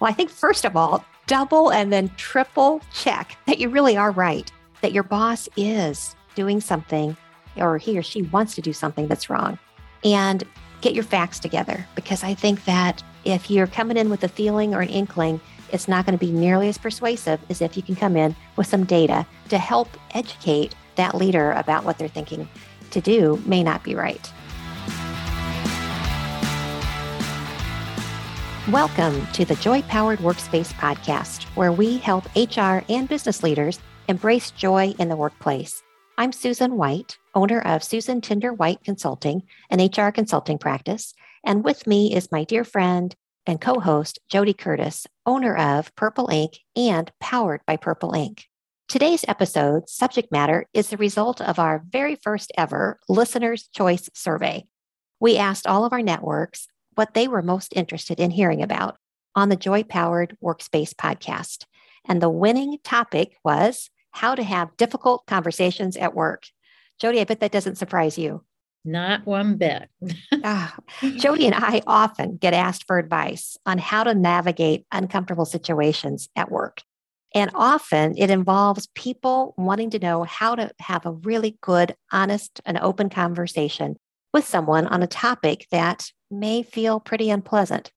Well, I think first of all, double and then triple check that you really are right, that your boss is doing something or he or she wants to do something that's wrong. And get your facts together because I think that if you're coming in with a feeling or an inkling, it's not going to be nearly as persuasive as if you can come in with some data to help educate that leader about what they're thinking to do may not be right. Welcome to the Joy Powered Workspace podcast, where we help HR and business leaders embrace joy in the workplace. I'm Susan White, owner of Susan Tinder White Consulting, an HR consulting practice. And with me is my dear friend and co host, JoDee Curtis, owner of Purple Ink and powered by Purple Ink. Today's episode subject matter is the result of our very first ever Listener's Choice Survey. We asked all of our networks what they were most interested in hearing about on the Joy Powered Workspace podcast. And the winning topic was how to have difficult conversations at work. JoDee, I bet that doesn't surprise you. Not one bit. ah, JoDee and I often get asked for advice on how to navigate uncomfortable situations at work. And often it involves people wanting to know how to have a really good, honest, and open conversation with someone on a topic that may feel pretty unpleasant.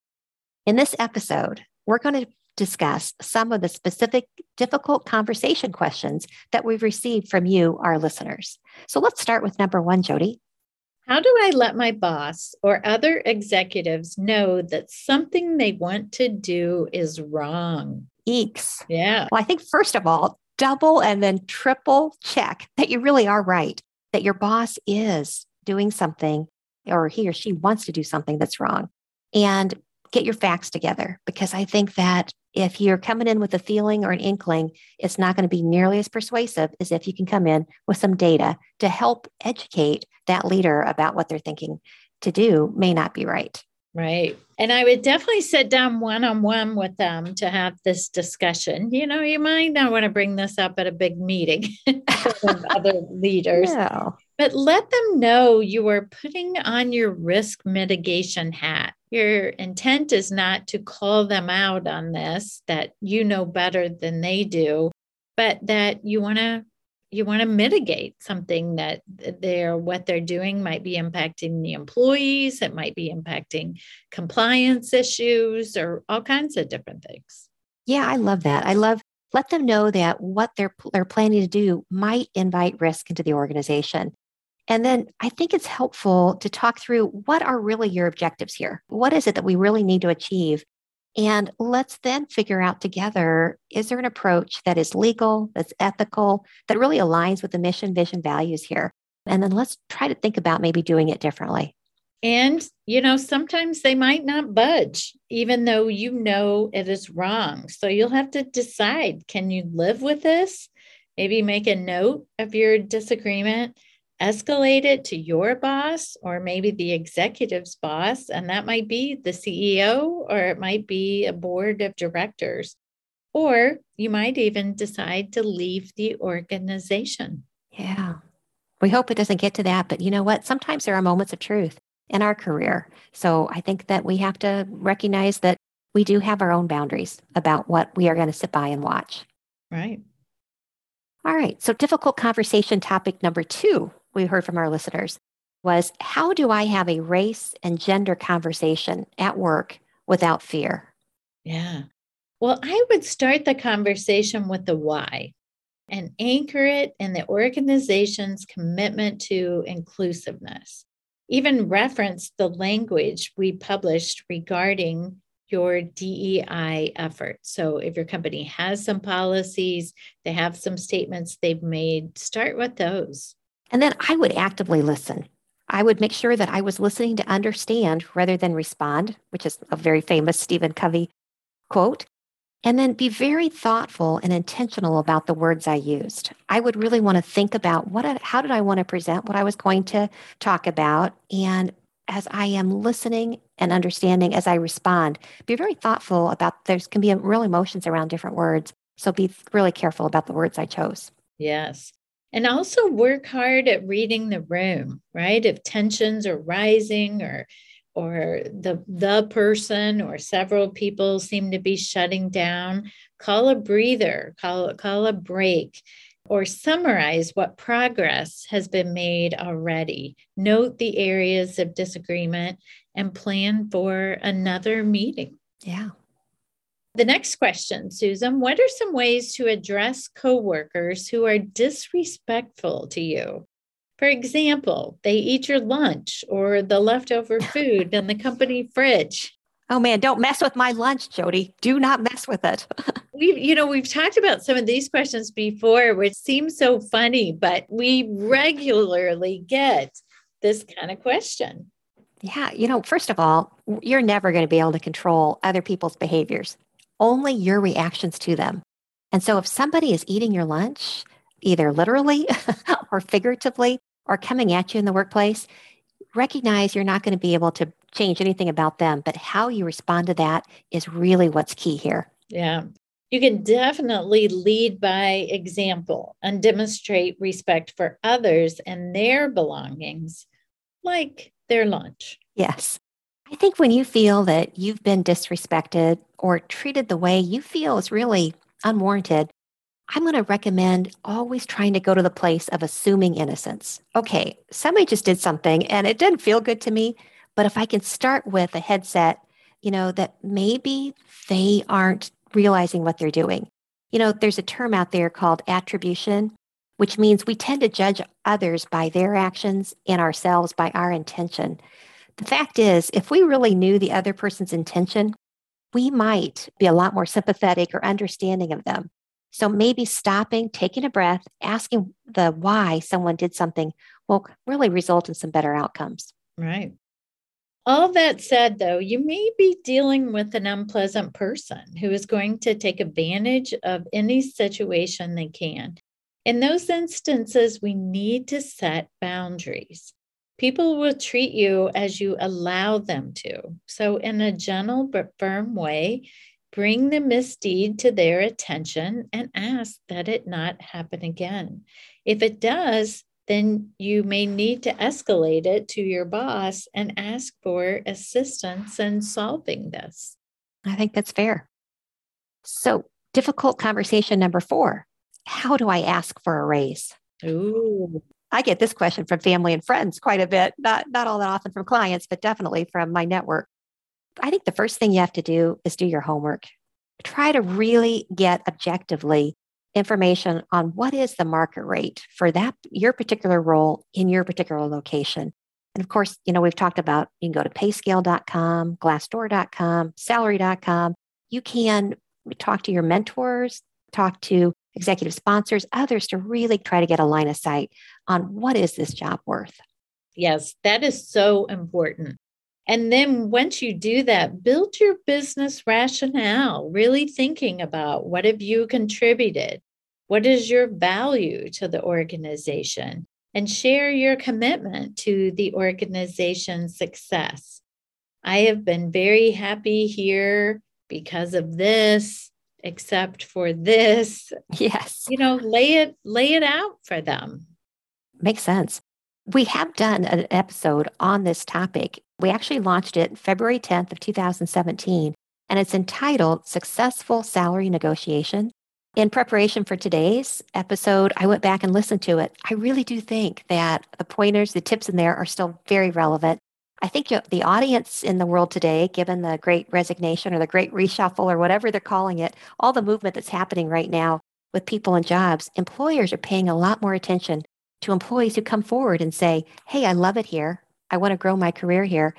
In this episode, we're going to discuss some of the specific difficult conversation questions that we've received from you, our listeners. So let's start with number one, JoDee. How do I let my boss or other executives know that something they want to do is wrong? Eeks. Yeah. Well, I think first of all, double and then triple check that you really are right, that your boss is doing something or he or she wants to do something that's wrong. And get your facts together because I think that if you're coming in with a feeling or an inkling, it's not going to be nearly as persuasive as if you can come in with some data to help educate that leader about what they're thinking to do may not be right. Right. And I would definitely sit down one on one with them to have this discussion. You know, you might not want to bring this up at a big meeting with other leaders, no. But let them know you are putting on your risk mitigation hat. Your intent is not to call them out on this, that you know better than they do, but that you want to you want to mitigate something that they're what they're doing might be impacting the employees it might be impacting compliance issues or all kinds of different things. Yeah i love that. I love let them know that what they're they're planning to do might invite risk into the organization and then i think it's helpful to talk through what are really your objectives here what is it that we really need to achieve and let's then figure out together is there an approach that is legal, that's ethical, that really aligns with the mission, vision, values here? And then let's try to think about maybe doing it differently. And, you know, sometimes they might not budge, even though you know it is wrong. So you'll have to decide can you live with this? Maybe make a note of your disagreement escalate it to your boss or maybe the executive's boss. And that might be the CEO or it might be a board of directors. Or you might even decide to leave the organization. Yeah. We hope it doesn't get to that. But you know what? Sometimes there are moments of truth in our career. So I think that we have to recognize that we do have our own boundaries about what we are going to sit by and watch. Right. All right. So, difficult conversation topic number two we heard from our listeners was how do I have a race and gender conversation at work without fear? Yeah. Well, I would start the conversation with the why and anchor it in the organization's commitment to inclusiveness. Even reference the language we published regarding your DEI effort. So, if your company has some policies, they have some statements they've made, start with those. And then I would actively listen. I would make sure that I was listening to understand rather than respond, which is a very famous Stephen Covey quote. And then be very thoughtful and intentional about the words I used. I would really want to think about what, how did I want to present what I was going to talk about, and as I am listening and understanding as I respond, be very thoughtful about. There's can be real emotions around different words, so be really careful about the words I chose. Yes, and also work hard at reading the room, right? If tensions are rising or or the the person or several people seem to be shutting down, call a breather, call call a break or summarize what progress has been made already. Note the areas of disagreement and plan for another meeting. Yeah. The next question, Susan, what are some ways to address coworkers who are disrespectful to you? For example, they eat your lunch or the leftover food in the company fridge. Oh man, don't mess with my lunch, JoDee. Do not mess with it. we've, you know, we've talked about some of these questions before, which seems so funny, but we regularly get this kind of question. Yeah, you know, first of all, you're never going to be able to control other people's behaviors, only your reactions to them. And so if somebody is eating your lunch, either literally or figuratively, or coming at you in the workplace, recognize you're not going to be able to change anything about them, but how you respond to that is really what's key here. Yeah. You can definitely lead by example and demonstrate respect for others and their belongings, like their lunch. Yes. I think when you feel that you've been disrespected or treated the way you feel is really unwarranted, I'm going to recommend always trying to go to the place of assuming innocence. Okay, somebody just did something and it didn't feel good to me, but if I can start with a headset, you know, that maybe they aren't realizing what they're doing. You know, there's a term out there called attribution, which means we tend to judge others by their actions and ourselves by our intention. The fact is, if we really knew the other person's intention, we might be a lot more sympathetic or understanding of them. So maybe stopping, taking a breath, asking the why someone did something will really result in some better outcomes. Right. All that said, though, you may be dealing with an unpleasant person who is going to take advantage of any situation they can. In those instances, we need to set boundaries. People will treat you as you allow them to. So, in a gentle but firm way, bring the misdeed to their attention and ask that it not happen again. If it does, then you may need to escalate it to your boss and ask for assistance in solving this. I think that's fair. So, difficult conversation number four How do I ask for a raise? Ooh. I get this question from family and friends quite a bit, not, not all that often from clients, but definitely from my network. I think the first thing you have to do is do your homework. Try to really get objectively information on what is the market rate for that your particular role in your particular location. And of course, you know, we've talked about you can go to payscale.com, glassdoor.com, salary.com. You can talk to your mentors, talk to executive sponsors, others to really try to get a line of sight on what is this job worth. Yes, that is so important. And then once you do that, build your business rationale, really thinking about what have you contributed? What is your value to the organization? And share your commitment to the organization's success. I have been very happy here because of this, except for this. Yes. You know, lay it lay it out for them. Makes sense. We have done an episode on this topic we actually launched it February 10th of 2017, and it's entitled Successful Salary Negotiation. In preparation for today's episode, I went back and listened to it. I really do think that the pointers, the tips in there are still very relevant. I think the audience in the world today, given the great resignation or the great reshuffle or whatever they're calling it, all the movement that's happening right now with people and jobs, employers are paying a lot more attention to employees who come forward and say, Hey, I love it here. I want to grow my career here,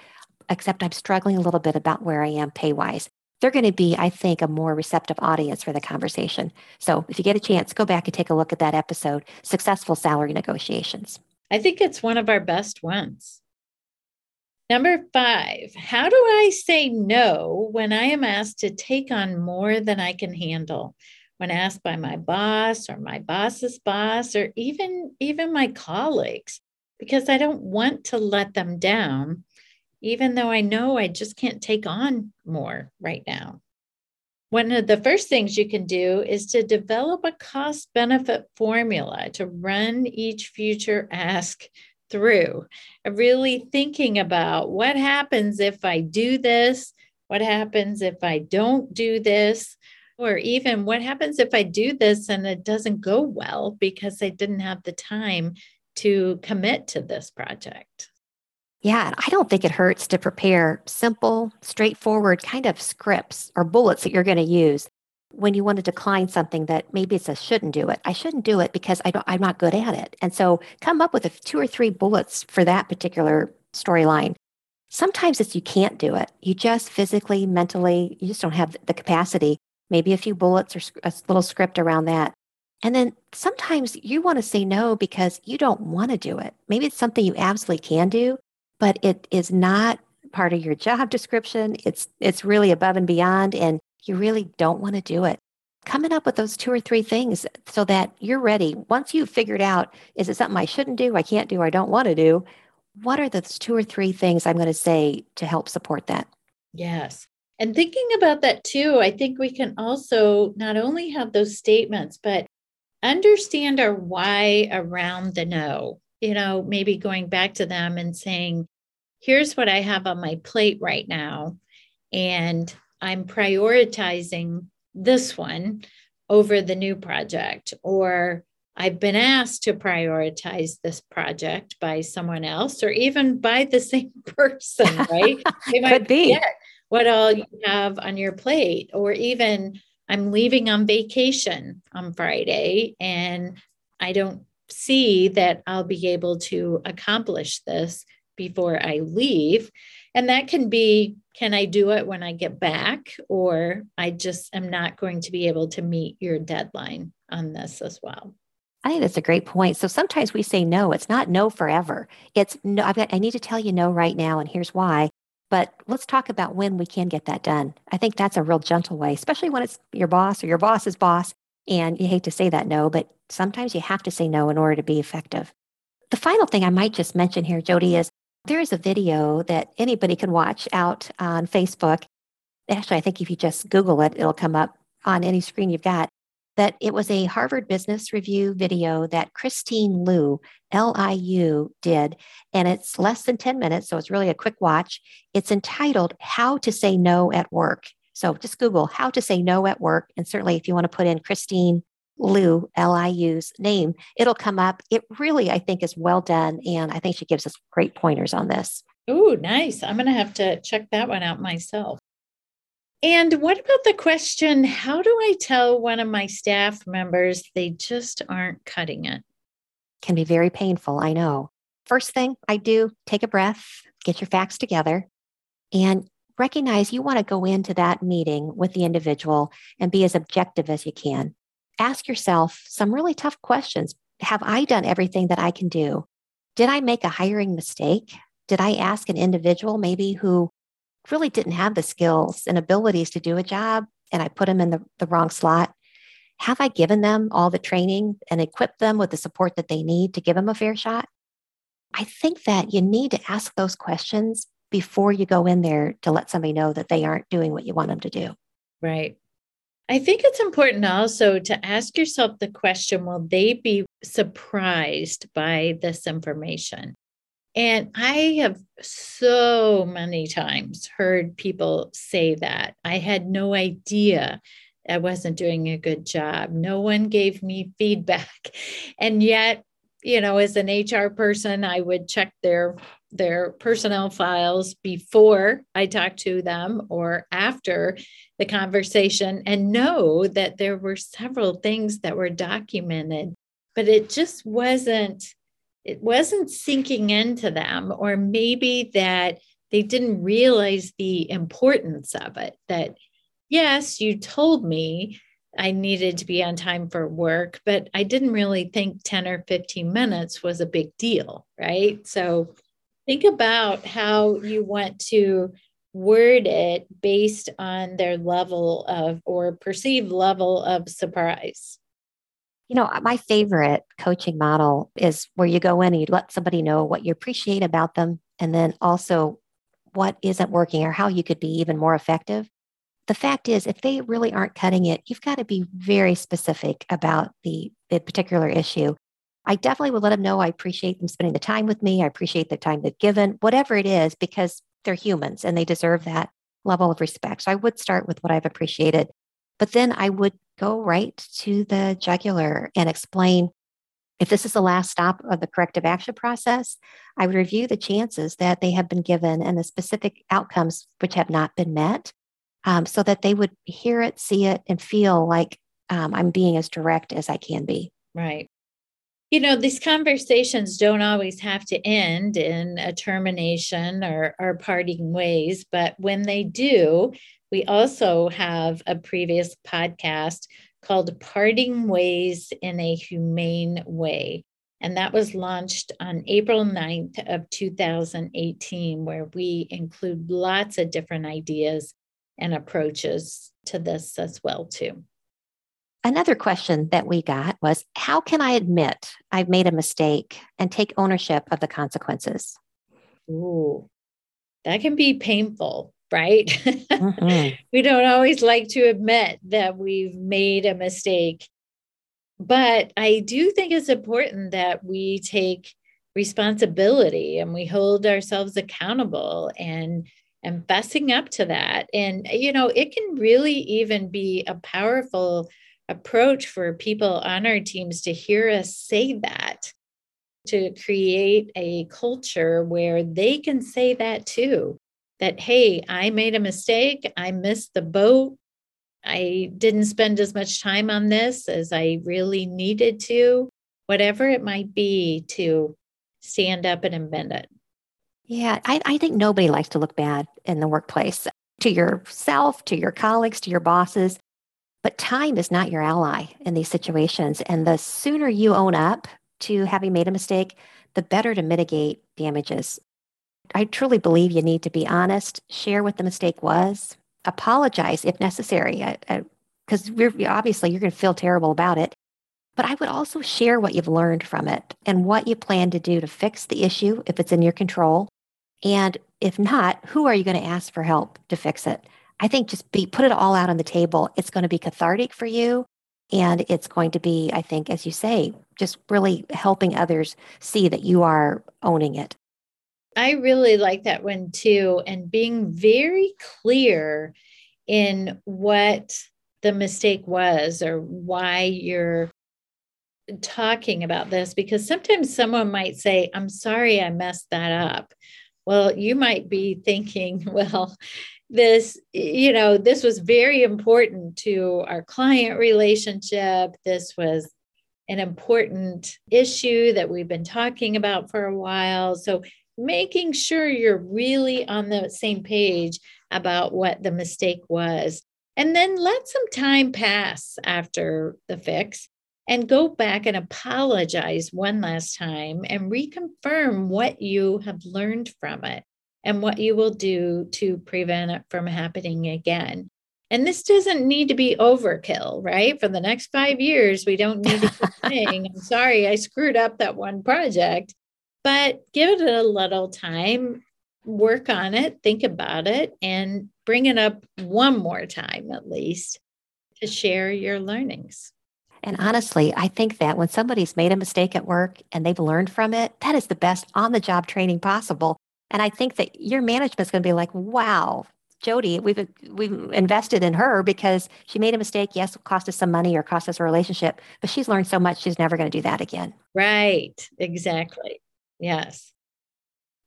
except I'm struggling a little bit about where I am pay wise. They're going to be, I think, a more receptive audience for the conversation. So if you get a chance, go back and take a look at that episode Successful Salary Negotiations. I think it's one of our best ones. Number five, how do I say no when I am asked to take on more than I can handle? When asked by my boss or my boss's boss or even even my colleagues, because I don't want to let them down, even though I know I just can't take on more right now. One of the first things you can do is to develop a cost benefit formula to run each future ask through, really thinking about what happens if I do this, what happens if I don't do this, or even what happens if I do this and it doesn't go well because I didn't have the time to commit to this project. Yeah, I don't think it hurts to prepare simple, straightforward kind of scripts or bullets that you're going to use when you want to decline something that maybe it's a shouldn't do it. I shouldn't do it because I don't I'm not good at it. And so come up with a two or three bullets for that particular storyline. Sometimes it's you can't do it. You just physically, mentally, you just don't have the capacity. Maybe a few bullets or a little script around that. And then sometimes you want to say no because you don't want to do it. Maybe it's something you absolutely can do, but it is not part of your job description. It's it's really above and beyond and you really don't want to do it. Coming up with those two or three things so that you're ready. Once you've figured out, is it something I shouldn't do, I can't do, I don't want to do? What are those two or three things I'm going to say to help support that? Yes. And thinking about that too, I think we can also not only have those statements, but understand our why around the no. You know, maybe going back to them and saying, here's what I have on my plate right now. And I'm prioritizing this one over the new project, or I've been asked to prioritize this project by someone else, or even by the same person, right? They might Could be. What all you have on your plate, or even I'm leaving on vacation on Friday and I don't see that I'll be able to accomplish this before I leave. And that can be can I do it when I get back? Or I just am not going to be able to meet your deadline on this as well. I think that's a great point. So sometimes we say no, it's not no forever. It's no, I've got, I need to tell you no right now, and here's why. But let's talk about when we can get that done. I think that's a real gentle way, especially when it's your boss or your boss's boss. And you hate to say that no, but sometimes you have to say no in order to be effective. The final thing I might just mention here, JoDee, is there is a video that anybody can watch out on Facebook. Actually, I think if you just Google it, it'll come up on any screen you've got. That it was a Harvard Business Review video that Christine Liu, L I U, did. And it's less than 10 minutes. So it's really a quick watch. It's entitled How to Say No at Work. So just Google how to say no at work. And certainly if you want to put in Christine Liu, L-I-U's name, it'll come up. It really, I think, is well done. And I think she gives us great pointers on this. Oh, nice. I'm going to have to check that one out myself. And what about the question how do I tell one of my staff members they just aren't cutting it? Can be very painful, I know. First thing I do, take a breath, get your facts together, and recognize you want to go into that meeting with the individual and be as objective as you can ask yourself some really tough questions. Have I done everything that I can do? Did I make a hiring mistake? Did I ask an individual maybe who really didn't have the skills and abilities to do a job and I put them in the, the wrong slot? Have I given them all the training and equipped them with the support that they need to give them a fair shot? I think that you need to ask those questions before you go in there to let somebody know that they aren't doing what you want them to do. Right. I think it's important also to ask yourself the question will they be surprised by this information? And I have so many times heard people say that. I had no idea I wasn't doing a good job. No one gave me feedback. And yet, you know, as an HR person, I would check their their personnel files before I talked to them or after the conversation and know that there were several things that were documented, but it just wasn't it wasn't sinking into them or maybe that they didn't realize the importance of it that yes you told me I needed to be on time for work, but I didn't really think 10 or 15 minutes was a big deal, right? So think about how you want to word it based on their level of or perceived level of surprise. You know, my favorite coaching model is where you go in and you let somebody know what you appreciate about them and then also what isn't working or how you could be even more effective. The fact is, if they really aren't cutting it, you've got to be very specific about the, the particular issue I definitely would let them know I appreciate them spending the time with me. I appreciate the time they've given, whatever it is, because they're humans and they deserve that level of respect. So I would start with what I've appreciated, but then I would go right to the jugular and explain if this is the last stop of the corrective action process, I would review the chances that they have been given and the specific outcomes which have not been met um, so that they would hear it, see it, and feel like um, I'm being as direct as I can be. Right. You know, these conversations don't always have to end in a termination or, or parting ways, but when they do, we also have a previous podcast called Parting Ways in a Humane Way. And that was launched on April 9th of 2018, where we include lots of different ideas and approaches to this as well too. Another question that we got was how can I admit I've made a mistake and take ownership of the consequences? Ooh, that can be painful right? Mm-hmm. we don't always like to admit that we've made a mistake. But I do think it's important that we take responsibility and we hold ourselves accountable and and fessing up to that. And you know, it can really even be a powerful approach for people on our teams to hear us say that to create a culture where they can say that too that, hey, I made a mistake. I missed the boat. I didn't spend as much time on this as I really needed to, whatever it might be to stand up and amend it. Yeah, I, I think nobody likes to look bad in the workplace to yourself, to your colleagues, to your bosses. But time is not your ally in these situations. And the sooner you own up to having made a mistake, the better to mitigate damages. I truly believe you need to be honest, share what the mistake was, apologize if necessary, uh, uh, because obviously you're going to feel terrible about it. But I would also share what you've learned from it and what you plan to do to fix the issue if it's in your control. And if not, who are you going to ask for help to fix it? I think just be put it all out on the table. It's going to be cathartic for you. And it's going to be, I think, as you say, just really helping others see that you are owning it. I really like that one too. And being very clear in what the mistake was or why you're talking about this, because sometimes someone might say, I'm sorry I messed that up. Well, you might be thinking, well, this, you know, this was very important to our client relationship. This was an important issue that we've been talking about for a while. So making sure you're really on the same page about what the mistake was. And then let some time pass after the fix and go back and apologize one last time and reconfirm what you have learned from it and what you will do to prevent it from happening again. And this doesn't need to be overkill, right? For the next five years, we don't need to keep saying, I'm sorry, I screwed up that one project but give it a little time, work on it, think about it, and bring it up one more time at least to share your learnings. And honestly, I think that when somebody's made a mistake at work and they've learned from it, that is the best on the job training possible. And I think that your management is going to be like, wow, JoDee, we've we've invested in her because she made a mistake. Yes, it cost us some money or cost us a relationship, but she's learned so much she's never going to do that again. Right. Exactly. Yes.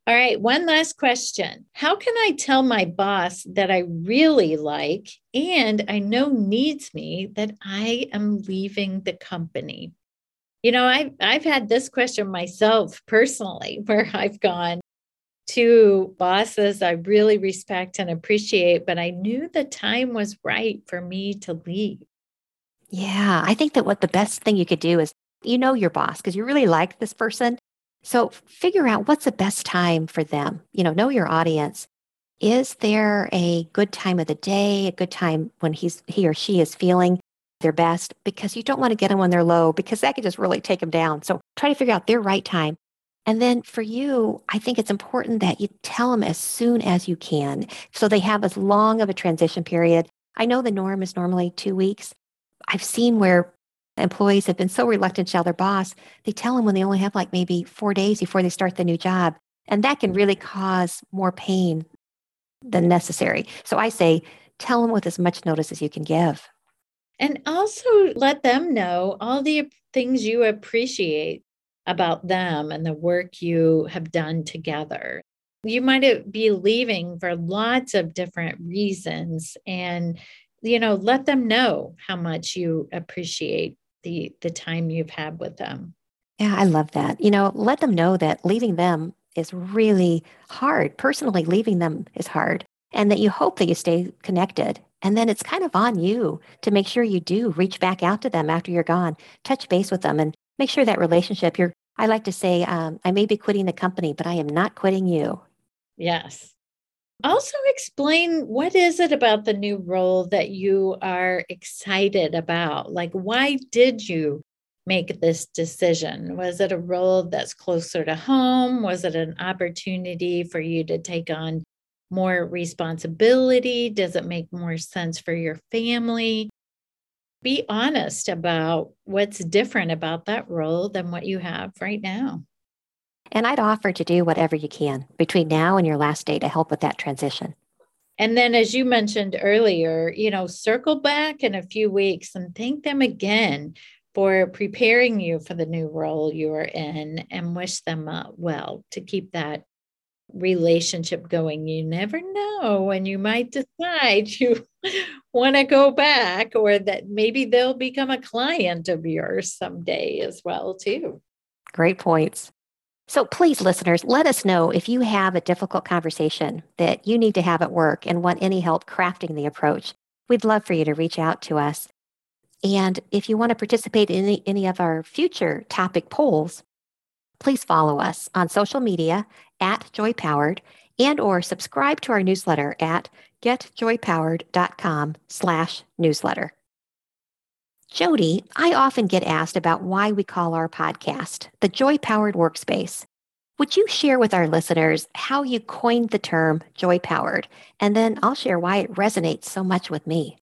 All right, one last question. How can I tell my boss that I really like and I know needs me that I am leaving the company? You know, I've, I've had this question myself personally, where I've gone to bosses I really respect and appreciate, but I knew the time was right for me to leave. Yeah, I think that what the best thing you could do is you know your boss because you really like this person so figure out what's the best time for them. You know, know your audience. Is there a good time of the day, a good time when he's he or she is feeling their best? Because you don't want to get them when they're low because that could just really take them down. So try to figure out their right time. And then for you, I think it's important that you tell them as soon as you can so they have as long of a transition period. I know the norm is normally two weeks. I've seen where employees have been so reluctant to tell their boss, they tell them when they only have like maybe four days before they start the new job. And that can really cause more pain than necessary. So I say, tell them with as much notice as you can give. And also let them know all the things you appreciate about them and the work you have done together. You might be leaving for lots of different reasons and you know let them know how much you appreciate the the time you've had with them. Yeah, I love that. You know, let them know that leaving them is really hard. Personally, leaving them is hard and that you hope that you stay connected. And then it's kind of on you to make sure you do reach back out to them after you're gone, touch base with them, and make sure that relationship. You're, I like to say, um, I may be quitting the company, but I am not quitting you. Yes. Also, explain what is it about the new role that you are excited about? Like, why did you make this decision? Was it a role that's closer to home? Was it an opportunity for you to take on more responsibility? Does it make more sense for your family? Be honest about what's different about that role than what you have right now. And I'd offer to do whatever you can between now and your last day to help with that transition. And then, as you mentioned earlier, you know, circle back in a few weeks and thank them again for preparing you for the new role you are in and wish them uh, well to keep that relationship going. You never know when you might decide you want to go back or that maybe they'll become a client of yours someday as well too. Great points. So please listeners, let us know if you have a difficult conversation that you need to have at work and want any help crafting the approach. We'd love for you to reach out to us. And if you want to participate in any, any of our future topic polls, please follow us on social media at Joy Powered and or subscribe to our newsletter at getjoypowered.com slash newsletter. JoDee, I often get asked about why we call our podcast the Joy Powered Workspace. Would you share with our listeners how you coined the term joy powered? And then I'll share why it resonates so much with me.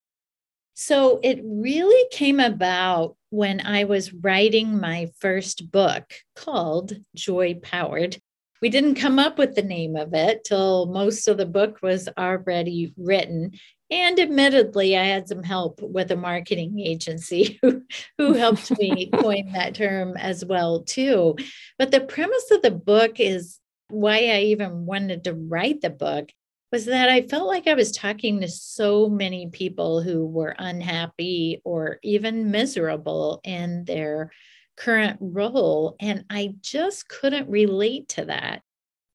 So it really came about when I was writing my first book called Joy Powered. We didn't come up with the name of it till most of the book was already written. And admittedly, I had some help with a marketing agency who, who helped me coin that term as well, too. But the premise of the book is why I even wanted to write the book was that I felt like I was talking to so many people who were unhappy or even miserable in their current role. And I just couldn't relate to that.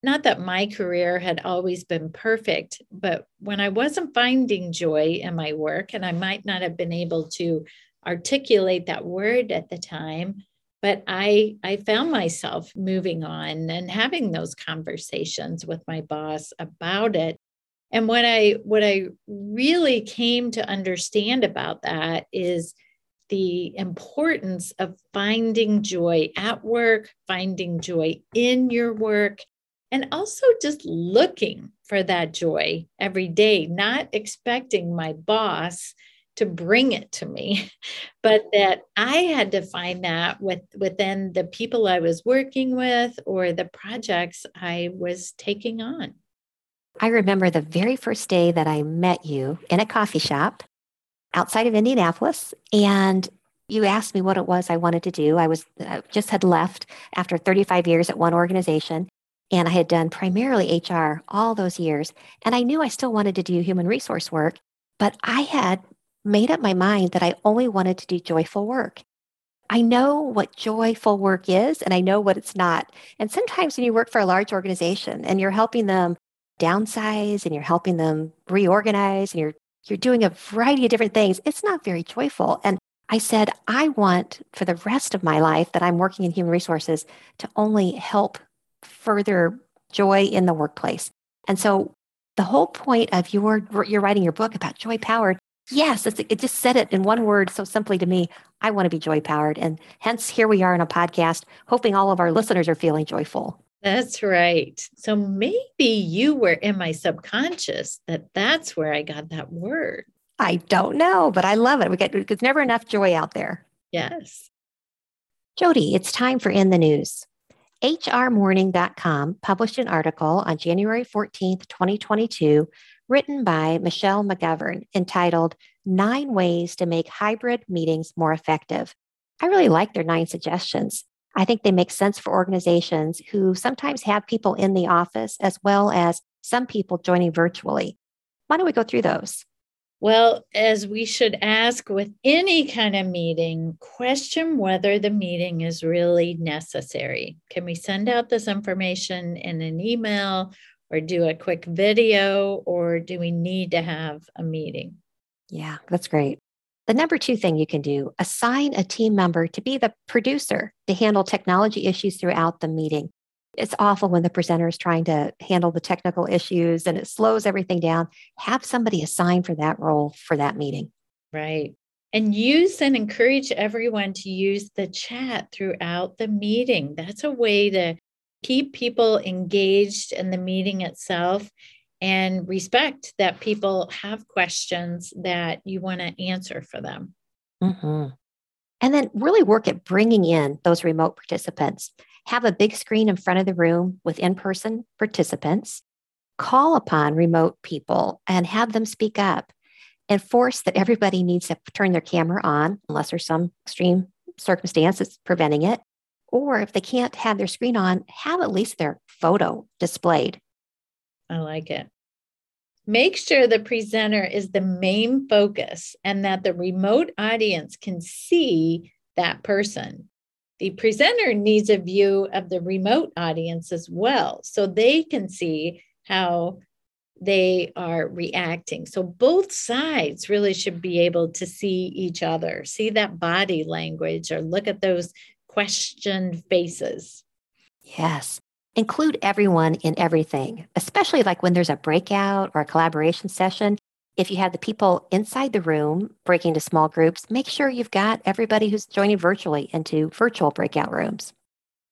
Not that my career had always been perfect, but when I wasn't finding joy in my work, and I might not have been able to articulate that word at the time, but I, I found myself moving on and having those conversations with my boss about it. And what I what I really came to understand about that is the importance of finding joy at work, finding joy in your work, and also just looking for that joy every day, not expecting my boss to bring it to me, but that I had to find that with within the people I was working with or the projects I was taking on. I remember the very first day that I met you in a coffee shop outside of Indianapolis and you asked me what it was I wanted to do. I was uh, just had left after 35 years at one organization and I had done primarily HR all those years and I knew I still wanted to do human resource work, but I had made up my mind that I only wanted to do joyful work. I know what joyful work is and I know what it's not. And sometimes when you work for a large organization and you're helping them downsize and you're helping them reorganize and you're you're doing a variety of different things, it's not very joyful. And I said, I want for the rest of my life that I'm working in human resources to only help further joy in the workplace. And so the whole point of your you're writing your book about joy powered, yes, it just said it in one word so simply to me. I want to be joy powered. And hence here we are in a podcast, hoping all of our listeners are feeling joyful. That's right. So maybe you were in my subconscious that that's where I got that word. I don't know, but I love it. We get there's never enough joy out there. Yes. JoDee, it's time for In the News. HRMorning.com published an article on January 14th, 2022, written by Michelle McGovern entitled Nine Ways to Make Hybrid Meetings More Effective. I really like their nine suggestions. I think they make sense for organizations who sometimes have people in the office as well as some people joining virtually. Why don't we go through those? Well, as we should ask with any kind of meeting, question whether the meeting is really necessary. Can we send out this information in an email or do a quick video, or do we need to have a meeting? Yeah, that's great. The number two thing you can do assign a team member to be the producer to handle technology issues throughout the meeting. It's awful when the presenter is trying to handle the technical issues and it slows everything down. Have somebody assigned for that role for that meeting. Right. And use and encourage everyone to use the chat throughout the meeting. That's a way to keep people engaged in the meeting itself and respect that people have questions that you want to answer for them. Mm-hmm. And then really work at bringing in those remote participants have a big screen in front of the room with in person participants, call upon remote people and have them speak up, enforce that everybody needs to turn their camera on unless there's some extreme circumstance that's preventing it. Or if they can't have their screen on, have at least their photo displayed. I like it. Make sure the presenter is the main focus and that the remote audience can see that person the presenter needs a view of the remote audience as well, so they can see how they are reacting. So both sides really should be able to see each other, see that body language, or look at those questioned faces. Yes. Include everyone in everything, especially like when there's a breakout or a collaboration session. If you have the people inside the room breaking to small groups, make sure you've got everybody who's joining virtually into virtual breakout rooms.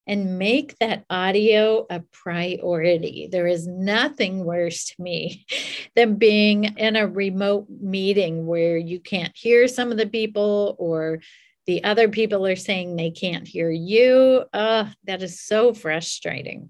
And make that audio a priority. There is nothing worse to me than being in a remote meeting where you can't hear some of the people or the other people are saying they can't hear you. Uh, that is so frustrating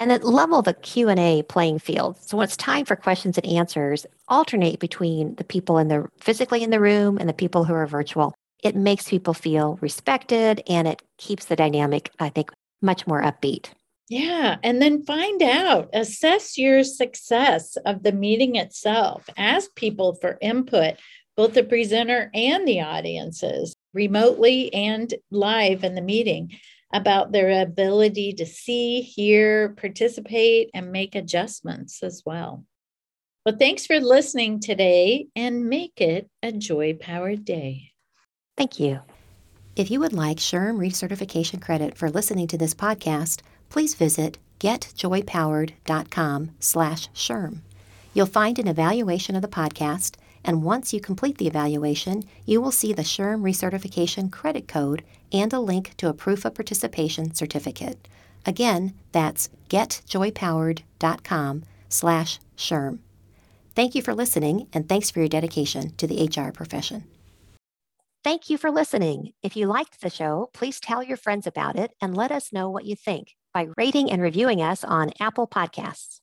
and then level the q&a playing field. So when it's time for questions and answers alternate between the people in the physically in the room and the people who are virtual. It makes people feel respected and it keeps the dynamic i think much more upbeat. Yeah and then find out assess your success of the meeting itself. Ask people for input both the presenter and the audiences remotely and live in the meeting about their ability to see, hear, participate, and make adjustments as well. Well, thanks for listening today and make it a joy powered day. Thank you. If you would like SHRM recertification credit for listening to this podcast, please visit getjoypowered.com slash SHRM. You'll find an evaluation of the podcast and once you complete the evaluation, you will see the SHRM recertification credit code and a link to a proof of participation certificate. Again, that's getjoypowered.com slash SHRM. Thank you for listening, and thanks for your dedication to the HR profession. Thank you for listening. If you liked the show, please tell your friends about it and let us know what you think by rating and reviewing us on Apple Podcasts.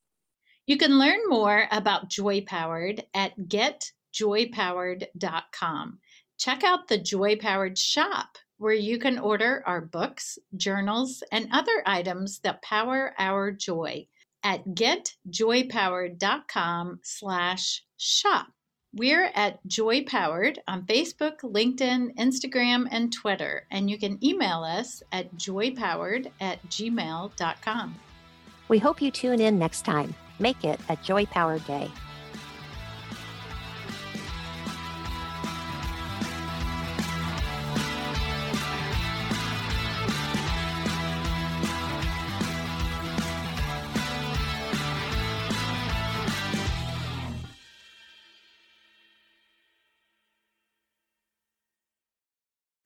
You can learn more about Joy Powered at Get joypowered.com. Check out the Joy Powered shop where you can order our books, journals, and other items that power our joy at getjoypowered.com slash shop. We're at Joy Powered on Facebook, LinkedIn, Instagram, and Twitter, and you can email us at joypowered at gmail.com. We hope you tune in next time. Make it a joy powered day.